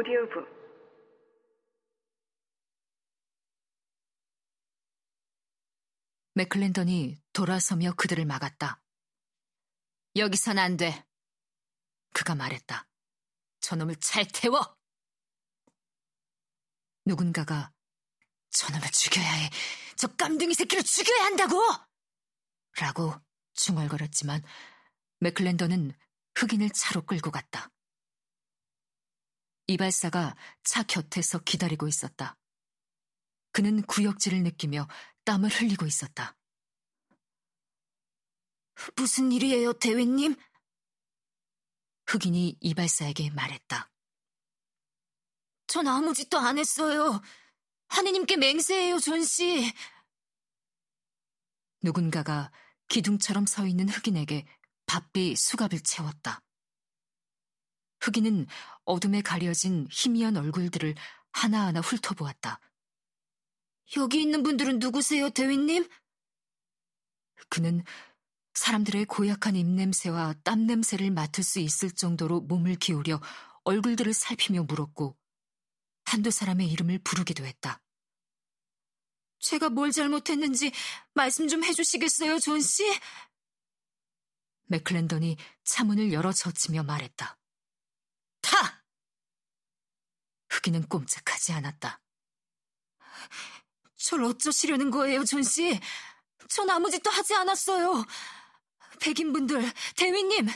오디오북 맥클랜던이 돌아서며 그들을 막았다. 여기선 안 돼. 그가 말했다. 저놈을 차에 태워! 누군가가 저놈을 죽여야 해. 저 깜둥이 새끼를 죽여야 한다고! 라고 중얼거렸지만 맥클랜던은 흑인을 차로 끌고 갔다. 이발사가 차 곁에서 기다리고 있었다. 그는 구역질을 느끼며 땀을 흘리고 있었다. 무슨 일이에요, 대위님? 흑인이 이발사에게 말했다. 전 아무 짓도 안 했어요. 하느님께 맹세해요, 존 씨. 누군가가 기둥처럼 서 있는 흑인에게 바삐 수갑을 채웠다. 흑인은 어둠에 가려진 희미한 얼굴들을 하나하나 훑어보았다. 여기 있는 분들은 누구세요, 대위님? 그는 사람들의 고약한 입냄새와 땀냄새를 맡을 수 있을 정도로 몸을 기울여 얼굴들을 살피며 물었고 한두 사람의 이름을 부르기도 했다. 제가 뭘 잘못했는지 말씀 좀 해주시겠어요, 존 씨? 맥클랜던이 차문을 열어 젖히며 말했다. 타! 흑인은 꼼짝하지 않았다. 절 어쩌시려는 거예요, 존 씨? 전 아무 짓도 하지 않았어요. 백인분들, 대위님,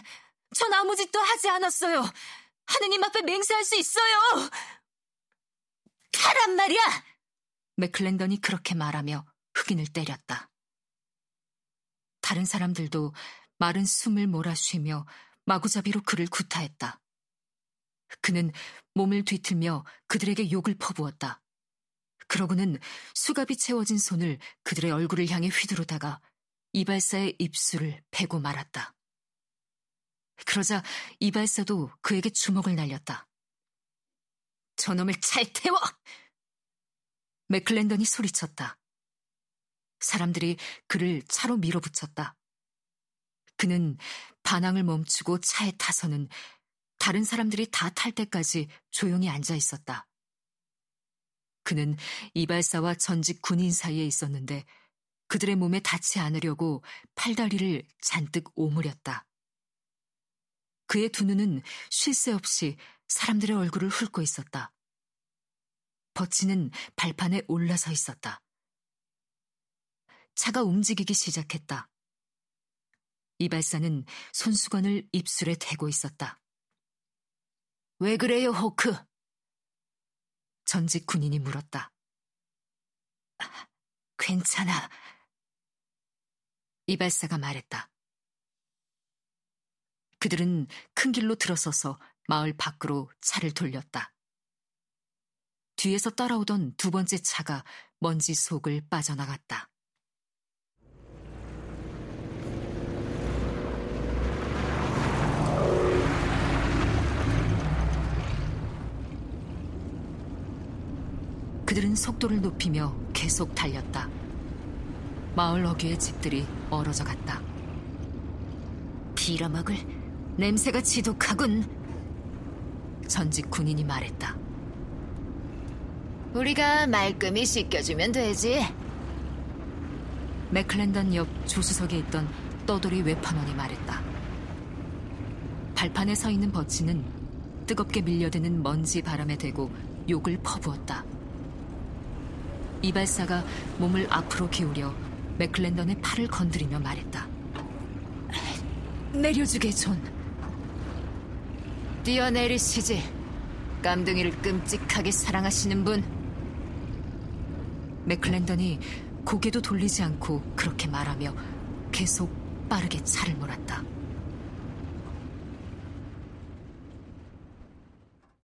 전 아무 짓도 하지 않았어요. 하느님 앞에 맹세할 수 있어요. 타란 말이야! 맥클랜던이 그렇게 말하며 흑인을 때렸다. 다른 사람들도 마른 숨을 몰아쉬며 마구잡이로 그를 구타했다. 그는 몸을 뒤틀며 그들에게 욕을 퍼부었다. 그러고는 수갑이 채워진 손을 그들의 얼굴을 향해 휘두르다가 이발사의 입술을 베고 말았다. 그러자 이발사도 그에게 주먹을 날렸다. 저놈을 잘 태워! 맥클랜던이 소리쳤다. 사람들이 그를 차로 밀어붙였다. 그는 반항을 멈추고 차에 타서는 다른 사람들이 다 탈 때까지 조용히 앉아 있었다. 그는 이발사와 전직 군인 사이에 있었는데 그들의 몸에 닿지 않으려고 팔다리를 잔뜩 오므렸다. 그의 두 눈은 쉴 새 없이 사람들의 얼굴을 훑고 있었다. 버치는 발판에 올라서 있었다. 차가 움직이기 시작했다. 이발사는 손수건을 입술에 대고 있었다. 왜 그래요, 호크? 전직 군인이 물었다. 괜찮아. 이발사가 말했다. 그들은 큰 길로 들어서서 마을 밖으로 차를 돌렸다. 뒤에서 따라오던 두 번째 차가 먼지 속을 빠져나갔다. 그들은 속도를 높이며 계속 달렸다. 마을 어귀의 집들이 멀어져 갔다. 빌어먹을 냄새가 지독하군. 전직 군인이 말했다. 우리가 말끔히 씻겨주면 되지. 맥클랜던 옆 조수석에 있던 떠돌이 외판원이 말했다. 발판에 서 있는 버치는 뜨겁게 밀려드는 먼지 바람에 대고 욕을 퍼부었다. 이발사가 몸을 앞으로 기울여 맥클랜던의 팔을 건드리며 말했다. 내려주게, 존. 뛰어내리시지. 깜둥이를 끔찍하게 사랑하시는 분. 맥클랜던이 고개도 돌리지 않고 그렇게 말하며 계속 빠르게 차를 몰았다.